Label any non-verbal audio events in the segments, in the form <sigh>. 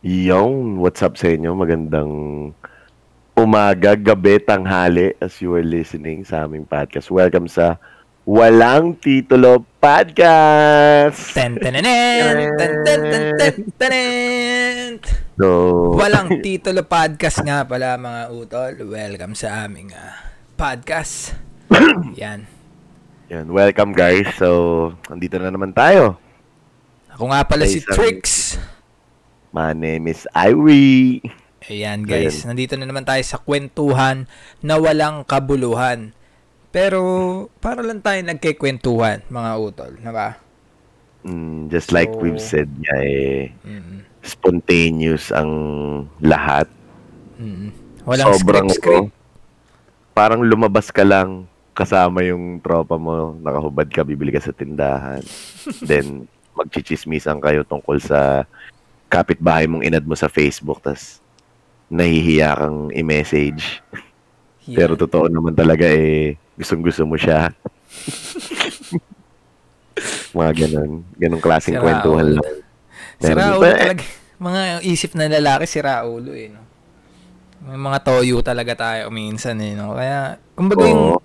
Yung, what's up sa inyo? Magandang umaga, gabi, tanghali as you are listening sa aming podcast. Welcome sa Walang Titulo Podcast! Ten, ten, ten, ten, ten, ten, ten, ten, So, Walang titulo podcast nga pala mga utol. Welcome sa aming ah, podcast. <coughs> Yan. yan, welcome guys. So, andito na naman tayo. Ako nga pala si Isang- Trix. My name is Irie. Ayan guys, nandito na naman tayo sa kwentuhan na walang kabuluhan. Pero para lang tayo nagkikwentuhan mga utol, na ba? Mm, just like So- we've said nga eh, Mm. spontaneous ang lahat. Mm. Walang Sobrang script script. ano, Parang lumabas ka lang kasama yung tropa mo, nakahubad ka, bibili ka sa tindahan. <laughs> Then, magchichismisan kayo tungkol sa kapitbahay mong inad mo sa Facebook, tas nahihiya kang i-message. Yan. Pero totoo naman talaga eh, gustong gusto mo siya. <laughs> Mga ganun. Ganung klaseng Sira kwentuhan ulo. lang. Sira Meron. ulo Eh, talaga. Mga isip na lalaki, sira ulo eh. No? May mga toyo talaga tayo minsan eh. No? Kaya, kumbaga yung, Oo.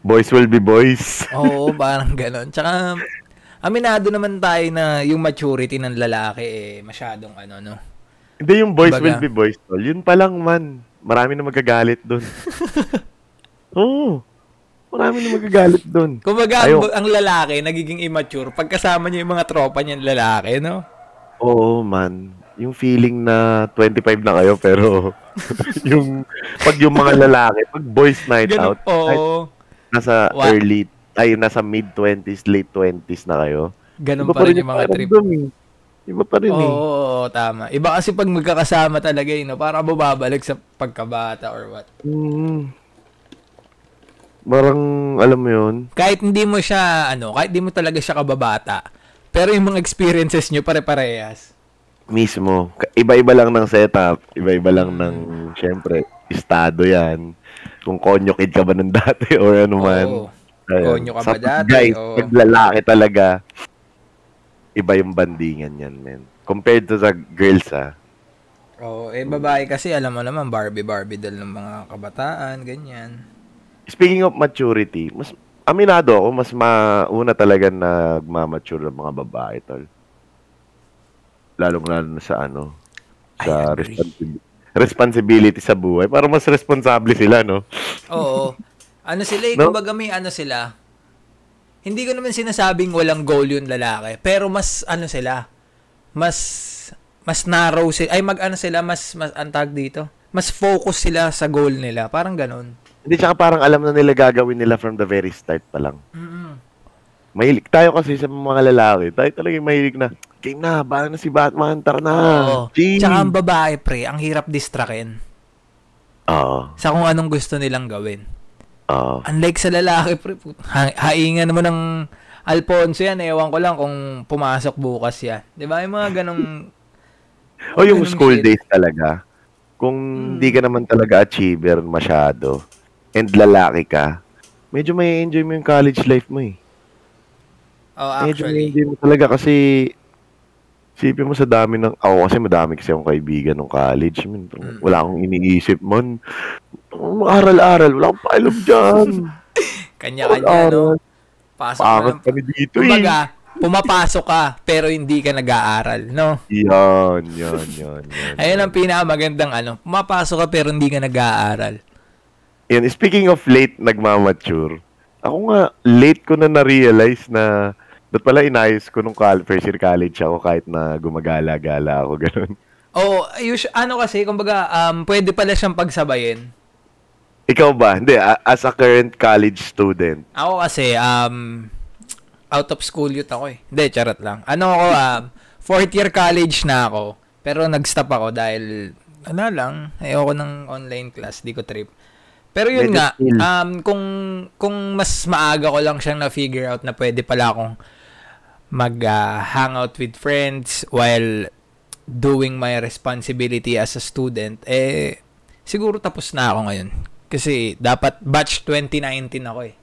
Boys will be boys. oo, parang ganon. Tsaka, aminado naman tayo na yung maturity ng lalaki eh, masyadong ano, no? Hindi yung boys Kumbaga- will be boys, tol. Yun pa lang man. Marami na magagalit doon. <laughs> Oo. Marami na magagalit doon. Kumbaga, ang, ang lalaki nagiging immature pag kasama niya yung mga tropa niya lalaki, no? Oo, man. Yung feeling na 25 na kayo, pero <laughs> yung, pag yung mga lalaki, pag boys night Ganun, out, oo. nasa Wa- early, ay, nasa mid-20s, late 20s na kayo. Ganun iba pa rin yung mga trip. eh. Iba pa rin Oo, eh. oo, tama. Iba kasi pag magkakasama talaga, eh, no? Para bumabalik sa pagkabata or what. Mm. Parang, alam mo yun, kahit hindi mo siya, ano, kahit hindi mo talaga siya kababata, pero yung mga experiences nyo pare-parehas. mismo, iba-iba lang ng setup, iba-iba lang ng, syempre, estado yan. Kung konyo kid ka ba ng dati or ano man. Oo. Ayun. Konyo ka Sa ba dati? Guys, Oo. pag lalaki talaga, iba yung bandingan yan, men. Compared to sa girls, ah. Oo, eh babae kasi alam mo naman Barbie Barbie dal ng mga kabataan, ganyan. Speaking of maturity, mas, aminado ako, mas mauna talaga nagmamature ang mga babae, tol. Lalong lalo na sa ano, sa I agree. responsi- responsibility sa buhay. Para mas responsable sila, no? Oo. <laughs> ano sila, eh, No? kumbaga may ano sila. Hindi ko naman sinasabing walang goal yung lalaki, pero mas ano sila, mas mas narrow sila, ay mag ano sila, mas mas antag dito. Mas focus sila sa goal nila, parang ganun. Hindi, tsaka parang alam na nila gagawin nila from the very start pa lang. Mm. Mahilig tayo kasi sa mga lalaki. Tayo talaga yung mahilig na, game na, baka na si Batman, tara na. Oo. Gee. Tsaka ang babae, pre, ang hirap distrakin Oo. sa kung anong gusto nilang gawin. Oo. Unlike sa lalaki, pre, put- ha- haingan naman ng Alfonso yan, ewan ko lang kung pumasok bukas yan. Di ba? Yung mga ganong... <laughs> O yung ganong school shit. days talaga. Kung Hmm. hindi ka naman talaga achiever masyado, and lalaki ka, medyo may enjoy mo yung college life mo eh. Oh, Medyo may actually. enjoy mo talaga kasi Sipin mo sa dami ng... Ako kasi madami kasi akong kaibigan nung college. Man, Mm. Wala akong iniisip man. Aral-aral. Wala akong pailam dyan. <laughs> Kanya-kanya, no? Pasok Pangat lang. kami dito eh. Kumbaga, pumapasok ka, pero hindi ka nag-aaral, no? Yan, yan, yan, yan. Ayun ang pinakamagandang ano, pumapasok ka pero hindi ka nag-aaral. Yan, speaking of late nagmamature, ako nga, late ko na na-realize na Ba't pala inayos ko nung col- first year college ako kahit na gumagala-gala ako, ganun. <laughs> Oh, us- ano kasi, kumbaga, um, pwede pala siyang pagsabayin. Ikaw ba? Hindi, as a current college student. Ako kasi, um, out of school youth ako eh. Hindi, charot lang. Ano ako, um, fourth year college na ako. Pero nag-stop ako dahil, ano lang, ayoko ng online class, di ko trip. Pero yun Medyo nga, um, kung, kung mas maaga ko lang siyang na-figure out na pwede pala akong mag-hangout with friends while doing my responsibility as a student, eh, siguro tapos na ako ngayon. Kasi dapat batch 2019 ako eh.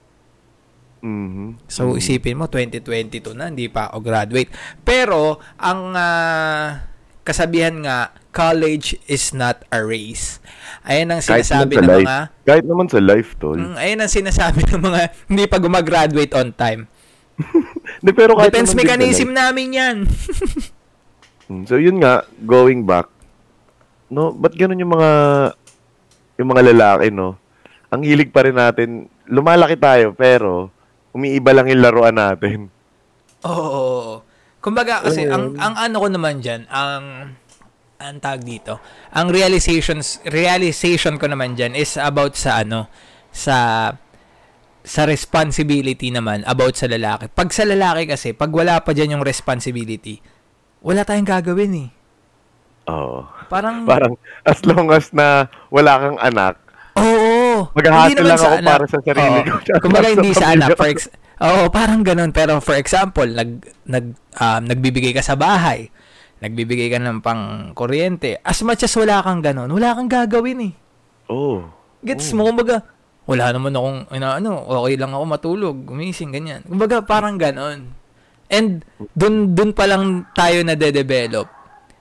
Mhm. So, isipin mo, 2022 na, hindi pa ako graduate. Pero, ang ah, kasabihan nga, college is not a race. Ayan ang sinasabi ng life. mga Kahit naman sa life, tol. Mm, ayun ang sinasabi <laughs> ng mga hindi pa gumagraduate on time. <laughs> Di, pero kahit Defense mechanism namin yan. life. Mm, So, yun nga, going back, no, ba't ganun yung mga, yung mga lalaki, no? Ang hilig pa rin natin, lumalaki tayo, pero, umiiba lang yung laruan natin. Oo. Kumbaga kasi Oo. ang ang ano ko naman diyan, ang ang tag dito. Ang realizations realization ko naman diyan is about sa ano sa sa responsibility naman about sa lalaki. Pag sa lalaki kasi, pag wala pa diyan yung responsibility, wala tayong gagawin eh. Oo. Parang Parang, as long as na wala kang anak, Oo. Maghahati lang ako anak. para sa sarili ko, Kumbaga hindi sa anak. For ex- Oo, parang ganun. Pero for example, nag, nag, um, nagbibigay ka sa bahay. Nagbibigay ka ng pang kuryente. As much as wala kang ganun, wala kang gagawin eh. Oo. Gets mo? Kumbaga, wala naman akong, ano, okay lang ako matulog, gumising, ganyan. Kumbaga, parang ganun. And, dun, dun pa lang tayo na de-develop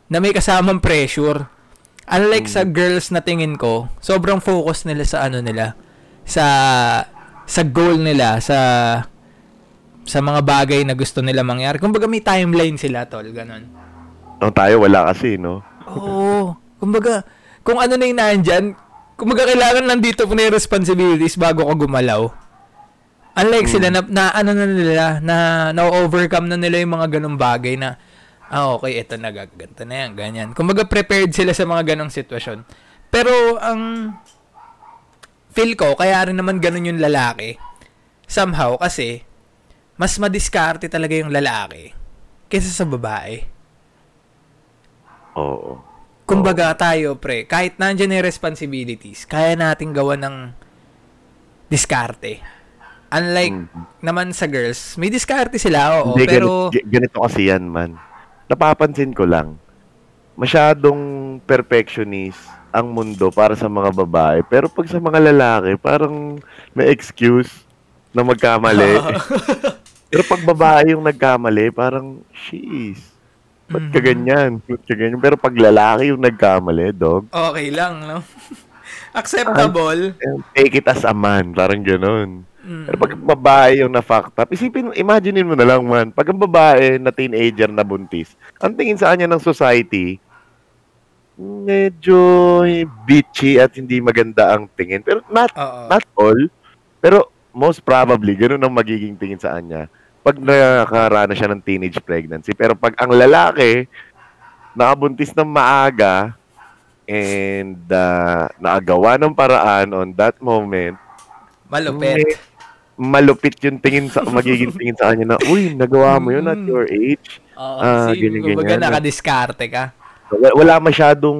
na may kasamang pressure. Unlike sa girls na tingin ko, sobrang focus nila sa ano nila, sa sa goal nila, sa sa mga bagay na gusto nila mangyari. Kumbaga may timeline sila, tol, ganun. Ang tayo, wala kasi, no? Oo. Kumbaga, kung ano na yung nandyan, kumbaga kailangan nandito po na yung responsibilities bago ka gumalaw. Unlike sila na, na ano na nila, na na-overcome na nila yung mga ganong bagay na, ah okay, ito na, ganito na yan, ganyan. Kumbaga prepared sila sa mga ganong sitwasyon. Pero ang feel ko, kaya rin naman ganon yung lalaki. Somehow, kasi, mas madiskarte talaga yung lalaki kaysa sa babae. Oo. Kumbaga tayo, pre, kahit nandiyan yung responsibilities, kaya nating gawa ng diskarte. Unlike naman sa girls, may diskarte sila, oo, Hindi, pero... ganito, ganito kasi yan, man. Napapansin ko lang, masyadong perfectionist ang mundo para sa mga babae. Pero pag sa mga lalaki, parang may excuse na magkamali. <laughs> pero pag babae yung nagkamali, parang, sheesh, ba't ka Mhm. ganyan? Ba't ka ganyan? Pero pag lalaki yung nagkamali, dog, Okay lang, no? <laughs> Acceptable. eh, take it as a man. Parang ganun. Mm. Pero pag babae yung na-fucked up, isipin, imaginein mo na lang man, pag ang babae na teenager na buntis, ang tingin sa kanya ng society, medyo bitchy at hindi maganda ang tingin. Pero not, Oo. not all, pero most probably, ganun ang magiging tingin sa kanya pag nakakaranas siya ng teenage pregnancy. Pero pag ang lalaki, nakabuntis ng maaga, and uh, naagawa ng paraan on that moment, Malupit. may- malupit yung tingin sa magiging tingin sa kanya na, uy, nagawa mo yun at Mm. your age. Oo, Ah, kasi ganyan, kumbaga ganyan. nakadiskarte ka. Wala, wala masyadong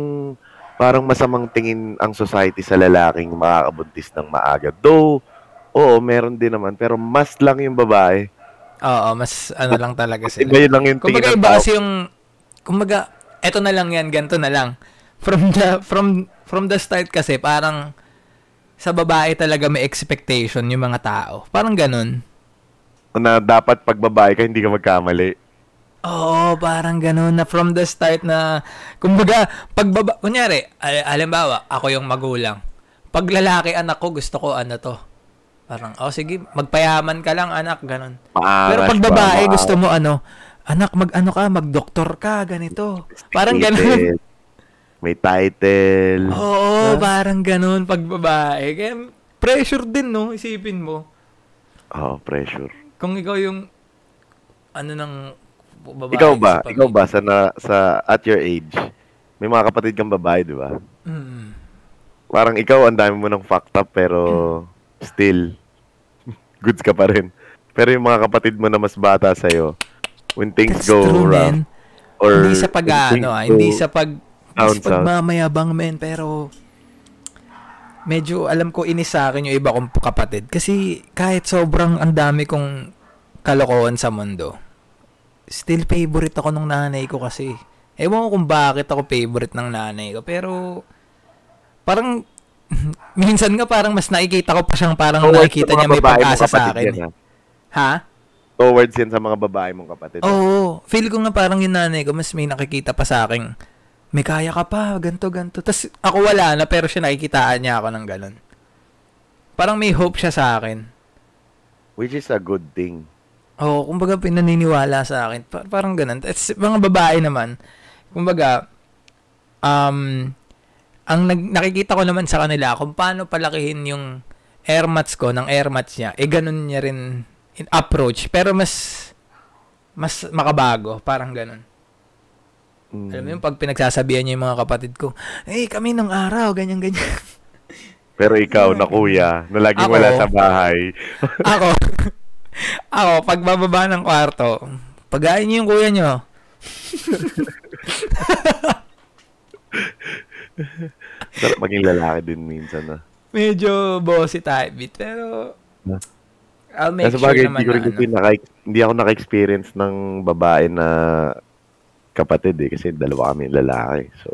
parang masamang tingin ang society sa lalaking makakabuntis ng maaga. Though, oo, meron din naman, pero mas lang yung babae. Oo, mas ano lang talaga sila. Iba yun lang yung tingin Kumbaga iba kasi yung kumbaga eto na lang yan, ganto na lang. From the from from the start kasi parang sa babae talaga may expectation yung mga tao. Parang ganun. Na dapat pag babae ka, hindi ka magkamali. Oo, parang ganun na from the start na kumbaga pag baba, kunyari, al- halimbawa, ako yung magulang. Pag lalaki anak ko, gusto ko ano to. Parang, oh sige, magpayaman ka lang anak, ganun. Pero Maangas pag ba? babae, Ma- gusto mo ano, anak, mag ano ka, mag-doktor ka, ganito. Parang ganun. May title. Oo, parang ganun pag babae. Kaya pressure din, no? Isipin mo. Oh, pressure. Kung ikaw yung, ano ng babae. Ikaw ba? sa Ikaw ba sa, na, sa at your age? May mga kapatid kang babae, di ba? Mm. Parang ikaw, ang dami mo ng fucked up, pero still, goods ka pa rin. Pero yung mga kapatid mo na mas bata sa'yo, when things That's go true, man. or hindi sa pag ano, ah, go- hindi sa pag sa pagmamayabang men, pero medyo alam ko inis sa akin yung iba kong kapatid. Kasi kahit sobrang ang dami kong kalokohan sa mundo, still favorite ako ng nanay ko kasi. Ewan ko kung bakit ako favorite ng nanay ko, pero parang <laughs> minsan nga parang mas nakikita ko pa siyang parang Towards nakikita niya may pag-asa sa akin. yan, eh. ha? Ha? Towards yan sa mga babae mong kapatid. Oo. Feel ko nga parang yung nanay ko, mas may nakikita pa sa akin. may kaya ka pa, ganto ganto. Tapos ako wala na, pero siya nakikitaan niya ako ng ganun. Parang may hope siya sa akin. Which is a good thing. Oo, kumbaga pinaniniwala sa akin. Pa- parang ganun. At mga babae naman, kumbaga, um, ang nag- nakikita ko naman sa kanila kung paano palakihin yung air mats ko ng air mats niya, eh ganun niya rin in approach. Pero mas, mas makabago. Parang ganun. Mm. Alam mo yung pag pinagsasabihan niya yung mga kapatid ko, eh kami nung araw, ganyan, ganyan. Pero ikaw na kuya, na laging Ako? wala sa bahay. <laughs> ako, ako, pag bababa ng kwarto, pagayin niyo yung kuya niyo. <laughs> Sarap maging lalaki din minsan na. Medyo bossy type bit, pero I'll make Kasi sure bagay, naman hindi, ko na rin ano. naka- hindi ako naka-experience ng babae na kapatid eh. Kasi dalawa kami lalaki. So,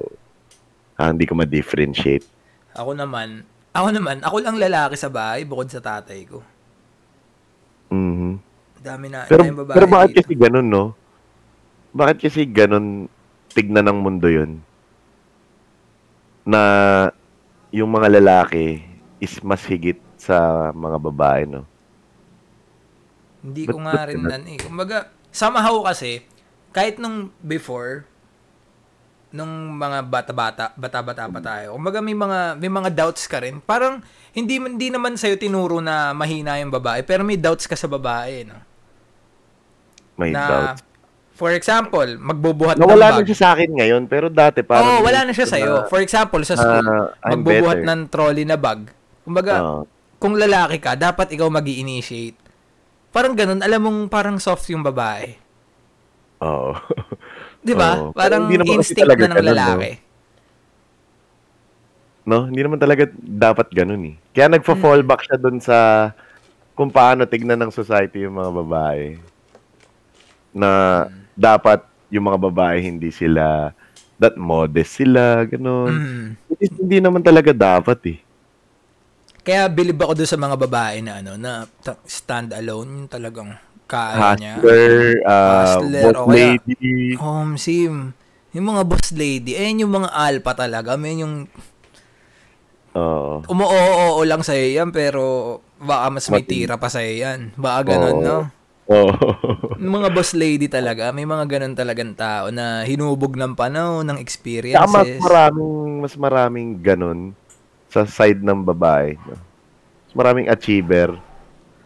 ah, hindi ko ma-differentiate. Ako naman, ako naman, ako lang lalaki sa bahay bukod sa tatay ko. Mhm. Dami na, Pero, dami babae pero bakit dito. kasi ganun, no? Bakit kasi ganun tignan ng mundo yun? Na yung mga lalaki is mas higit sa mga babae, no? Hindi Ba't- ko nga ba't rin nan eh. Kumbaga, somehow kasi, kahit nung before, nung mga bata-bata, bata-bata pa tayo, kumbaga may mga, may mga doubts ka rin. Parang, hindi, hindi naman sa'yo tinuro na mahina yung babae, pero may doubts ka sa babae, no? May na, doubt. For example, magbubuhat Nawala ng na bag. siya sa akin ngayon, pero dati Oo, parang... wala na siya sa'yo. For example, sa school, Ah, I'm magbubuhat better. ng trolley na bag. Kumbaga, Oo. kung lalaki ka, dapat ikaw mag initiate Parang ganun, alam mong parang soft yung babae. Oo. 'Di ba? Oo. Parang Hindi naman kasi instinct na ng ganun, no? lalaki. no, hindi naman talaga dapat ganun eh. Kaya nagfa-fallback siya dun sa kung paano tignan ng society yung mga babae. Na dapat yung mga babae hindi sila that modest sila, ganun. Mm. Which is hindi naman talaga dapat eh. Kaya bilib ako doon sa mga babae na ano, na ta- stand alone, yung talagang kaya niya. Hustler, uh, Hustler, boss o kaya- lady. Home sim. Yung mga boss lady, ayun yung mga alpha talaga. May yung Oo. umuoo lang sa'yo yan, pero baka mas may tira pa sa'yo yan. Baka ganun, Oo. no? Mga boss lady talaga, may mga ganun talagang tao na hinubog ng panahon, ng Kaya mas experiences. maraming, mas maraming ganun sa side ng babae. Mas maraming achiever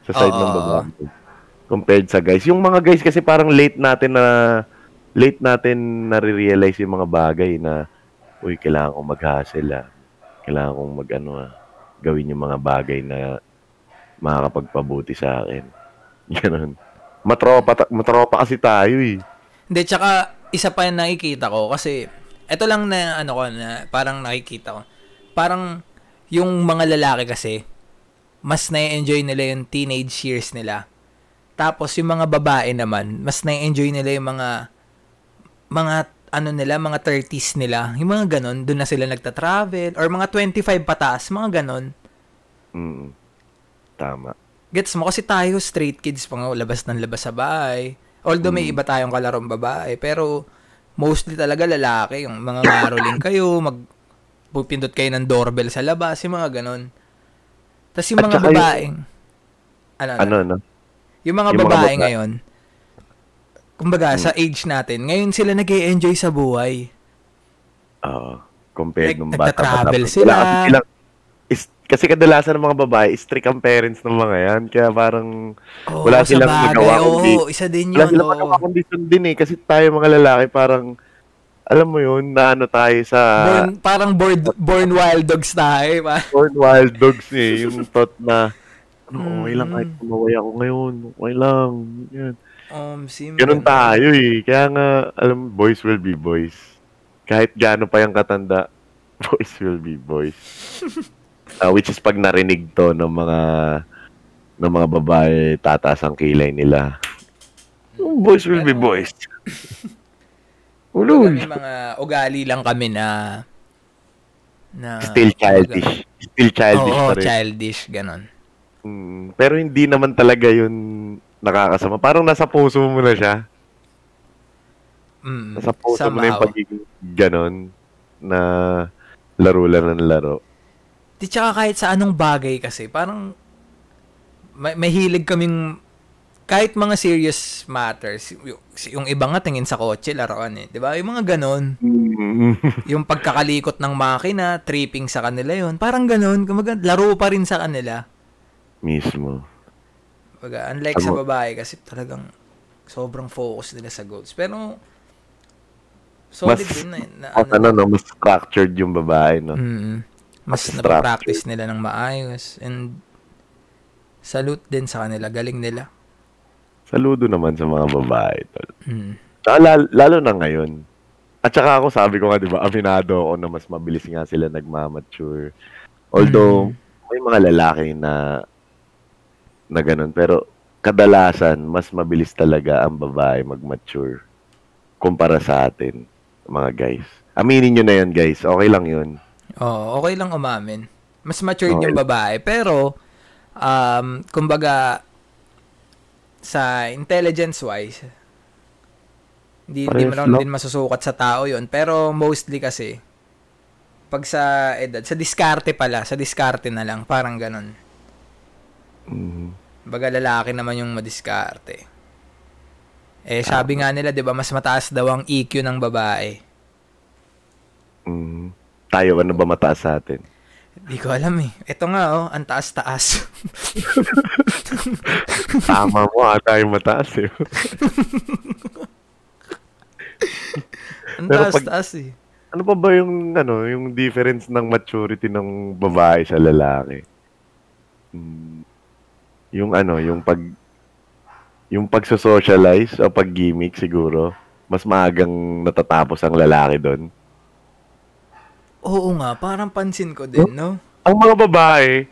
sa side Oo, ng babae. Compared sa guys. Yung mga guys kasi parang late natin na late natin na-realize yung mga bagay na uy, kailangan kong mag-hustle ah. Kailangan kong mag-ano ah, gawin yung mga bagay na makakapagpabuti sa akin. <laughs> Ganun. Matropa, ta- matropa kasi tayo eh. Hindi, tsaka isa pa yung nakikita ko kasi eto lang na ano ko na parang nakikita ko. Parang yung mga lalaki kasi mas na-enjoy nila yung teenage years nila. Tapos yung mga babae naman, mas na-enjoy nila yung mga mga ano nila, mga 30s nila. Yung mga ganon, doon na sila nagta-travel or mga 25 pataas, mga ganon. Mm. Tama. Gets mo? Kasi tayo, straight kids, pang labas ng labas sa bahay. Although may iba tayong kalarong babae, pero mostly talaga lalaki. Yung mga ngaroling kayo, mag pupindot kayo ng doorbell sa labas, yung mga ganon. Tapos yung mga yung- babaeng, ano, ano, Ano, no? yung mga yung babae baba- ngayon, kumbaga, sa Hmm. age natin, ngayon sila nag enjoy sa buhay. Oo. compared Like, nung bata nagta-travel sila. Silang- is- kasi kadalasan ng mga babae, strict ang parents ng mga yan. Kaya parang Oo, Wala silang bagay, magawa oo, kundi- isa din wala yun. silang oo. magawa kondisyon din eh. Kasi tayo mga lalaki parang, alam mo yun, na ano tayo sa Born, parang born, born wild dogs tayo. pa. <laughs> born wild dogs eh. Yung <laughs> thought na, ano, okay lang Mm. kahit tumaway ako ngayon. Okay lang. Yan. Um, sim, Ganun tayo eh. Kaya nga, alam boys will be boys. Kahit gaano pa yung katanda, <laughs> boys will be boys. Ah, which is pag narinig to ng mga ng mga babae, tataas ang kilay nila. Oh, boys will be boys. <laughs> Ulul. may mga ugali lang kami na na Still childish. Still childish Oo, pa rin. childish, ganon. Mm, pero hindi naman talaga yun nakakasama. Parang nasa puso mo na siya. Mm, Nasa puso mo na yung somehow. pagiging ganon. na laro lang ng laro. Di tsaka kahit sa anong bagay kasi, parang may, may hilig kaming kahit mga serious matters, yung, yung iba nga tingin sa kotse, laruan eh. Di ba? Yung mga ganon. yung pagkakalikot ng makina, tripping sa kanila yon Parang ganon. Kumaga, laro pa rin sa kanila. Mismo. Baga, unlike sa babae kasi talagang sobrang focus nila sa goals. Pero, solid mas, din na, na ano, ano, no, mas structured yung babae, no? Mm, mas, napapractice nila ng maayos. And, salute din sa kanila. Galing nila. Saludo naman sa mga babae, tol. Mm. Tsaka lalo, lalo na ngayon. At saka ako, sabi ko nga, di ba, aminado ako na mas mabilis nga sila nagmamature. Although, mm. may mga lalaki na na ganun. Pero, kadalasan, mas mabilis talaga ang babae mag-mature kumpara sa atin, mga guys. Aminin nyo na yun, guys. Okay lang yun. Oo, okay lang umamin. Mas matured okay. yung babae. Pero, um, kumbaga, sa intelligence-wise, hindi, hindi mo lang din masusukat sa tao yon Pero mostly kasi, pag sa edad, sa diskarte pala, sa diskarte na lang, parang ganun. Mm. Baga lalaki naman yung madiskarte. Eh, sabi nga nila, di ba, mas mataas daw ang EQ ng babae. Tayo, ano ba mataas sa atin? Hindi ko alam eh. Ito nga oh, ang taas-taas. <laughs> Tama mo, ata yung mataas eh. <laughs> ang taas-taas eh. Ano pa ba yung ano, yung difference ng maturity ng babae sa lalaki? Hmm, yung ano, yung pag yung pagso-socialize o pag-gimmick siguro, mas maagang natatapos ang lalaki doon. Oo nga, parang pansin ko din, no? Ang mga babae,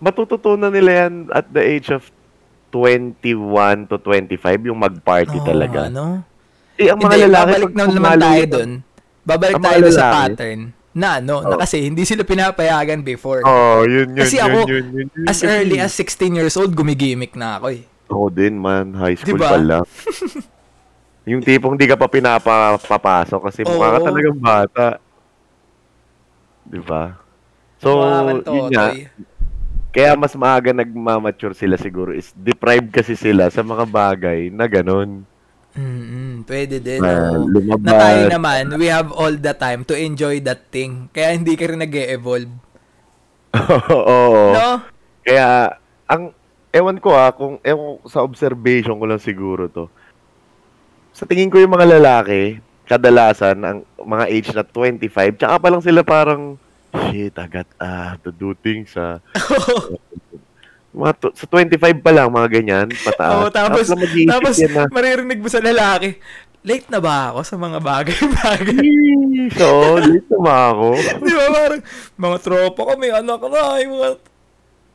matututunan nila yan at the age of 21 to 25, yung mag-party oh, talaga. Ano? Eh, ang mga hindi, lalaki, babalik na naman tayo doon. Babalik tayo doon sa pattern na ano, oh. na kasi hindi sila pinapayagan before. Oh, yun, yun, kasi yun, ako, yun, yun, yun, as early as 16 years old, gumigimik na ako eh. Ako din man, high school diba? pa lang. <laughs> yung tipong di ka pa pinapapasok kasi oh. mukha ka talagang bata. Di ba? So, yun nga. Kaya mas maaga nagmamature sila siguro is deprived kasi sila sa mga bagay na ganun. Mm-hmm. Pwede din. Uh, lumabas. Na tayo naman, we have all the time to enjoy that thing. Kaya hindi ka rin nag evolve <laughs> Oo. no? Kaya, ang, ewan ko ha, kung, ewan sa observation ko lang siguro to. Sa tingin ko yung mga lalaki, kadalasan, ang mga age na 25, tsaka pa lang sila parang, shit, agad, ah, to do things, ah. <laughs> mga to, sa 25 pa lang, mga ganyan, pataas. Oo, tapos, tapos, tapos na, maririnig mo sa lalaki, late na ba ako sa mga bagay-bagay? so, late na ba ako? <laughs> Di ba, parang, mga tropa ko, may anak na, yung mga,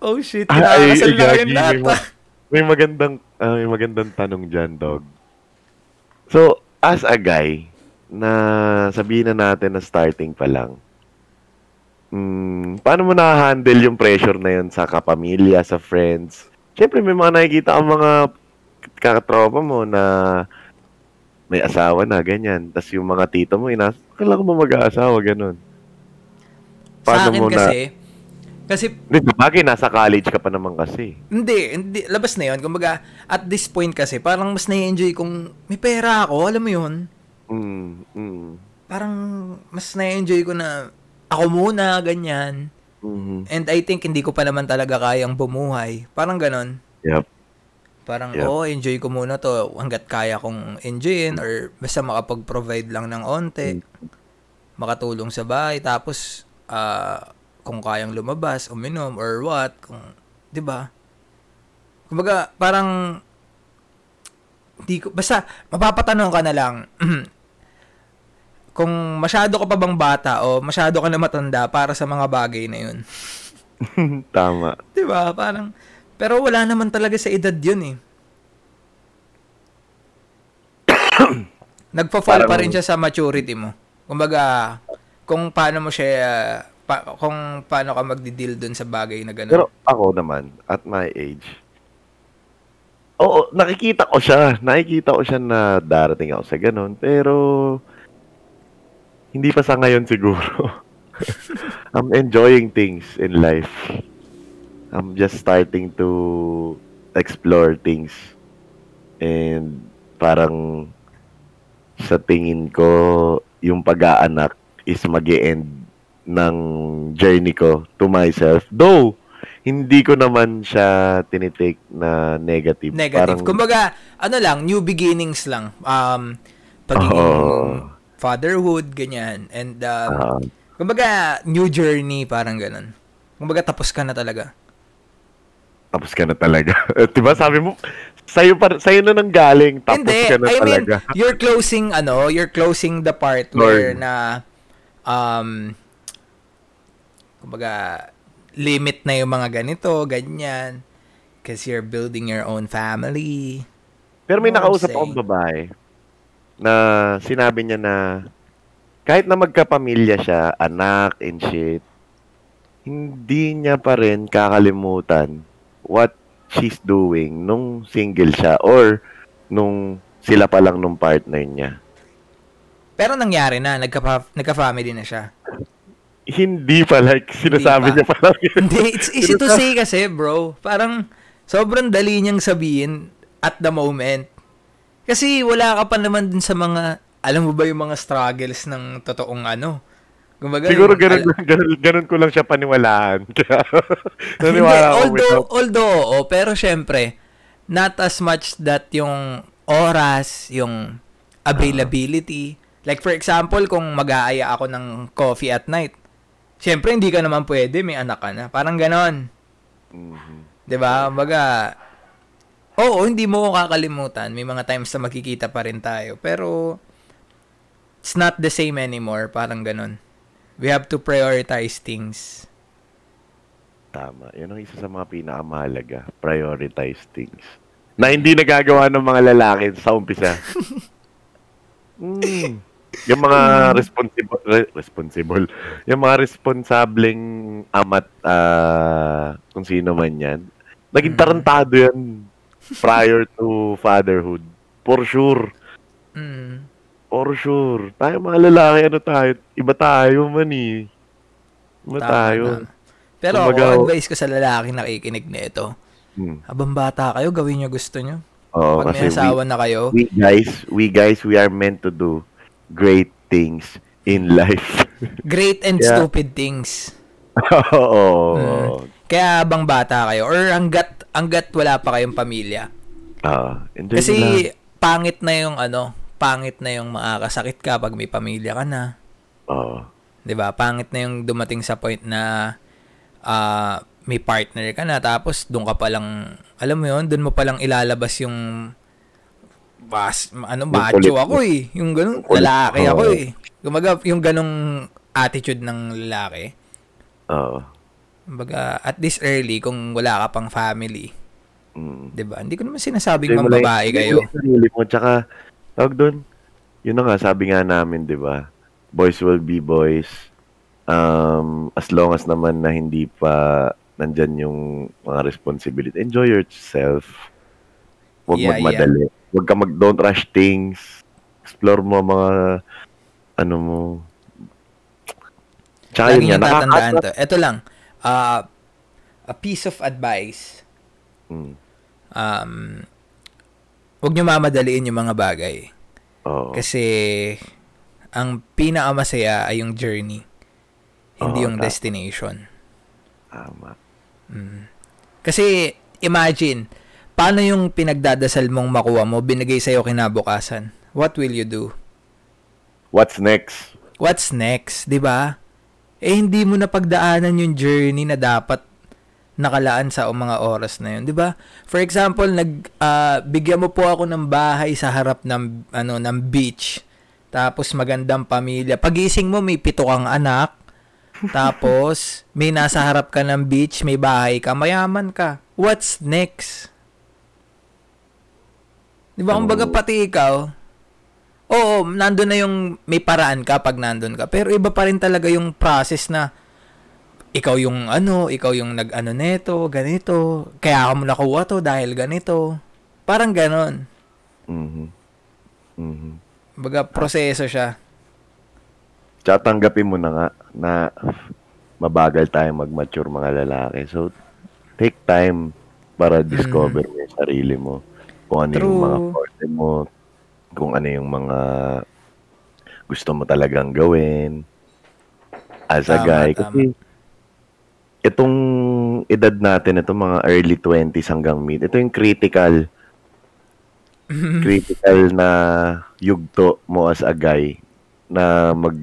oh shit, kinakasal na lahat. May, may magandang, uh, may magandang tanong dyan, dog. So, as a guy, na sabihin na natin na starting pa lang, mm, paano mo na-handle yung pressure na yun sa kapamilya, sa friends? Siyempre, may mga nakikita ang mga kakatropa mo na may asawa na, ganyan. Tapos yung mga tito mo, inas, kailangan mo mag-aasawa, ganun. Paano sa akin mo kasi, na... Kasi... Hindi, bagay, nasa college ka pa naman kasi. Hindi, hindi, labas na yun. Kumbaga, at this point kasi, parang mas na-enjoy kung may pera ako, alam mo yun? Mm, mm. Parang mas na-enjoy ko na ako muna, ganyan. Mm-hmm. And I think hindi ko pa naman talaga kayang bumuhay. Parang ganon. Yep. Parang, yep. oh, enjoy ko muna to hanggat kaya kong enjoyin or basta makapag-provide lang ng onte. Mm-hmm. Makatulong sa bahay. Tapos, uh, kung kayang lumabas, uminom, or what. Kung, di ba? Kumbaga, parang, di ko, basta, mapapatanong ka na lang, <clears throat> kung masyado ka pa bang bata o masyado ka na matanda para sa mga bagay na yun. <laughs> Tama. 'Di ba? Parang pero wala naman talaga sa edad 'yun eh. <coughs> Nagpa-fall pa rin siya sa maturity mo. Kumbaga, kung paano mo siya pa, kung paano ka magdi-deal dun sa bagay na gano'n. Pero ako naman, at my age, oo, nakikita ko siya. Nakikita ko siya na darating ako sa gano'n. Pero, Hindi pa sa ngayon siguro. <laughs> I'm enjoying things in life. I'm just starting to explore things. And parang sa tingin ko, yung pag-aanak is mag end ng journey ko to myself. Though, hindi ko naman siya tinitake na negative. Negative. Parang, Kumbaga, ano lang, new beginnings lang. Um, pagiging Oo. fatherhood, ganyan. And, um, ah, kumbaga, new journey, parang ganun. Kumbaga, tapos ka na talaga. tapos ka na talaga. <laughs> diba sabi mo, sa'yo, pa, sa'yo na nang galing, tapos Hindi, ka na I mean, talaga. you're closing, ano, you're closing the part where Lord. na, um, kumbaga, limit na yung mga ganito, ganyan. Because you're building your own family. Pero may nakausap akong babae na sinabi niya na kahit na magkapamilya siya, anak and shit, hindi niya pa rin kakalimutan what she's doing nung single siya or nung sila pa lang nung partner niya. Pero nangyari na, nagka, nagka-family na siya. Hindi pa like sinasabi pa. niya pa lang <laughs> yun. Hindi, it's easy to say kasi, bro. Parang, sobrang dali niyang sabihin at the moment. Kasi wala ka pa naman dun sa mga, alam mo ba yung mga struggles ng totoong ano? Kumbaga, Siguro ganun, al- <laughs> ganun, ganun ko lang siya paniwalaan. <laughs> Hindi, naniwala ako although, although, oo, pero syempre, not as much that yung oras, yung availability. Like for example, kung mag-aaya ako ng coffee at night, syempre hindi ka naman pwede, may anak ka na. Parang ganon. Mhm. 'Di ba? Baga Oo, hindi mo kakalimutan. May mga times na magkikita pa rin tayo. Pero it's not the same anymore. Parang ganun. We have to prioritize things. Tama. Yan ang isa sa mga pinakamahalaga. Prioritize things. Na hindi nagagawa ng mga lalaki sa umpisa. <laughs> mm. Yung mga <laughs> responsible, re- responsible, yung mga responsableng amat, ah, kung sino man yan, naging Mm. tarantado yan prior to fatherhood. For sure. Mm. For sure. Tayo mga lalaki, ano tayo? Iba tayo man eh. Iba Tama, tayo. tama. Pero Kumbaga, ako, advice ko sa lalaki nakikinig nito. Hmm. Habang bata kayo, gawin nyo gusto nyo. Oo, Pag may kasi we, asawa na kayo, we guys, we guys, we are meant to do great things in life. <laughs> great and Yeah. stupid things. <laughs> Oo. Mm. Kaya habang bata kayo, or hanggat, hanggat wala pa kayong pamilya. Ah, enjoy Kasi lang. pangit na yung ano, pangit na yung makakasakit ka pag may pamilya ka na. Oo. 'Di ba? Pangit na yung dumating sa point na ah, may partner ka na tapos doon ka pa lang alam mo 'yon, doon mo pa lang ilalabas yung bas, ano, macho ako eh. Yung ganun, Kulit. lalaki Oo. ako eh. Kumaga, yung ganong attitude ng lalaki. Oo. Kumbaga, at this early, kung wala ka pang family, Mm. 'di ba? Hindi ko naman sinasabing mambabae enjoy kayo. sarili mo. Tsaka, tawag doon, yun na nga, sabi nga namin, di ba? Boys will be boys. Um, as long as naman na hindi pa nandyan yung mga responsibility. Enjoy yourself. Huwag Yeah, magmadali. Huwag ka mag, don't rush things. Explore mo mga, ano mo. Tsaka Lagi yun nga, tatandaan to. Ito lang, ah, a piece of advice, Mm. um, huwag nyo mamadaliin yung mga bagay. Oo. Kasi, ang pinakamasaya ay yung journey, hindi Oo, yung tama. destination. Tama. Kasi, imagine, paano yung pinagdadasal mong makuha mo, binigay sa'yo kinabukasan? What will you do? What's next? What's next, 'di ba? Eh hindi mo na pagdaanan yung journey na dapat nakalaan sa mga oras na yun, 'di ba? For example, nag ah, bigyan mo po ako ng bahay sa harap ng ano ng beach. Tapos magandang pamilya. Pagising mo may pito kang anak. Tapos may nasa harap ka ng beach, may bahay ka, mayaman ka. What's next? 'Di ba? Kumbaga pati ikaw, Oo, nandun na yung may paraan ka pag nandun ka. Pero iba pa rin talaga yung process na ikaw yung ano, ikaw yung nag-ano neto, ganito. Kaya ako mo nakuha to dahil ganito. Parang ganon. Mhm. Mhm. Baga, proseso siya. Tsaka tanggapin mo na nga na mabagal tayo mag-mature mga lalaki. So, take time para discover mo yung sarili mo. Kung ano yung True. mga forte mo, kung ano yung mga gusto mo talagang gawin as a Tama, guy. tama. Kasi itong edad natin, itong mga early 20s hanggang mid, ito yung critical <laughs> critical na yugto mo as a guy na mag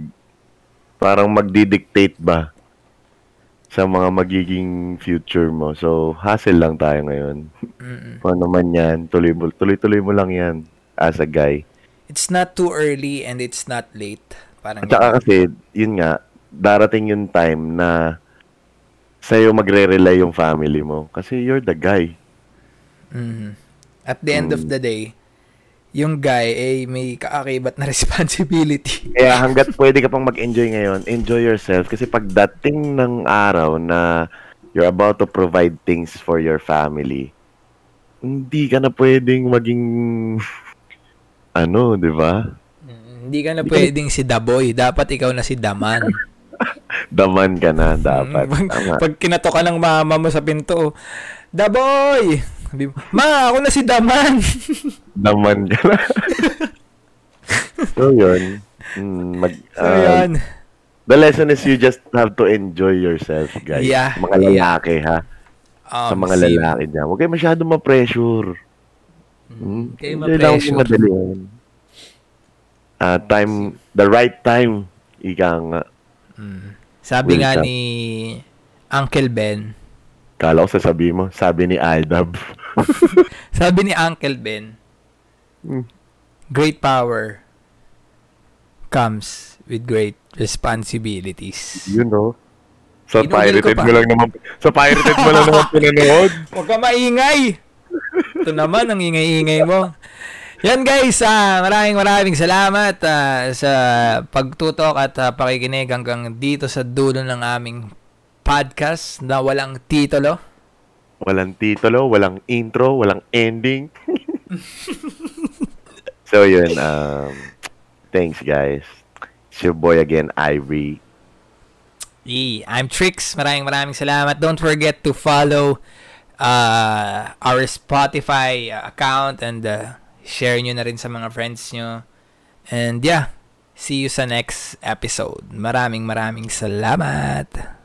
parang magdi-dictate ba sa mga magiging future mo. So, hassle lang tayo ngayon. Mm-mm. Kung ano man yan, tuloy mo, tuloy-tuloy mo lang yan as a guy. It's not too early and it's not late. Parang At saka kasi, yun nga, darating yung time na sa'yo magre-rely yung family mo. Kasi you're the guy. Mhm. At the end of the day, yung guy ay may kaakibat na <laughs> responsibility. Kaya hanggat pwede ka pang mag-enjoy ngayon, enjoy yourself. Kasi pagdating ng araw na you're about to provide things for your family, hindi ka na pwedeng maging ano, di ba? Mm, Hindi ka na pwedeng si Daboy. Dapat ikaw na si Daman. <laughs> Daman ka na dapat. pag, Tama. pag kinato ka ng mama mo sa pinto, Daboy! Sabi mo, Ma, ako na si Daman! <laughs> Daman ka na. so, yun. Mm, mag, so, ah, yan. the lesson is you just have to enjoy yourself, guys. Yeah, Mga lalaki, ha? sa Um, mga si- lalaki dyan. Huwag kayo masyado ma-pressure. Hmm? kayo Enjoy lang ma-pressure. yung madalian. Ah, time, the right time. Ika nga. Sabi Will nga come. ni Uncle Ben, Kala ko sasabihin mo, sabi ni Aldab. <laughs> sabi ni Uncle Ben, Hmm. great power comes with great responsibilities. you know. Sa Ginugol ko pirated mo lang naman, sa pirated mo lang naman pinanood. <laughs> Huwag ka maingay! Ito naman, ang ingay-ingay mo. Yan guys, ah, maraming maraming salamat ah, sa pagtutok at ah, pakikinig hanggang dito sa dulo ng aming podcast na walang titulo. Walang titulo, walang intro, walang ending. <laughs> so yun, um, thanks guys. It's your boy again, Ivory. Yeah, I'm Trix. Maraming maraming salamat. Don't forget to follow uh, our Spotify uh, account and uh, share nyo na rin sa mga friends nyo. And yeah, see you sa next episode. Maraming maraming salamat.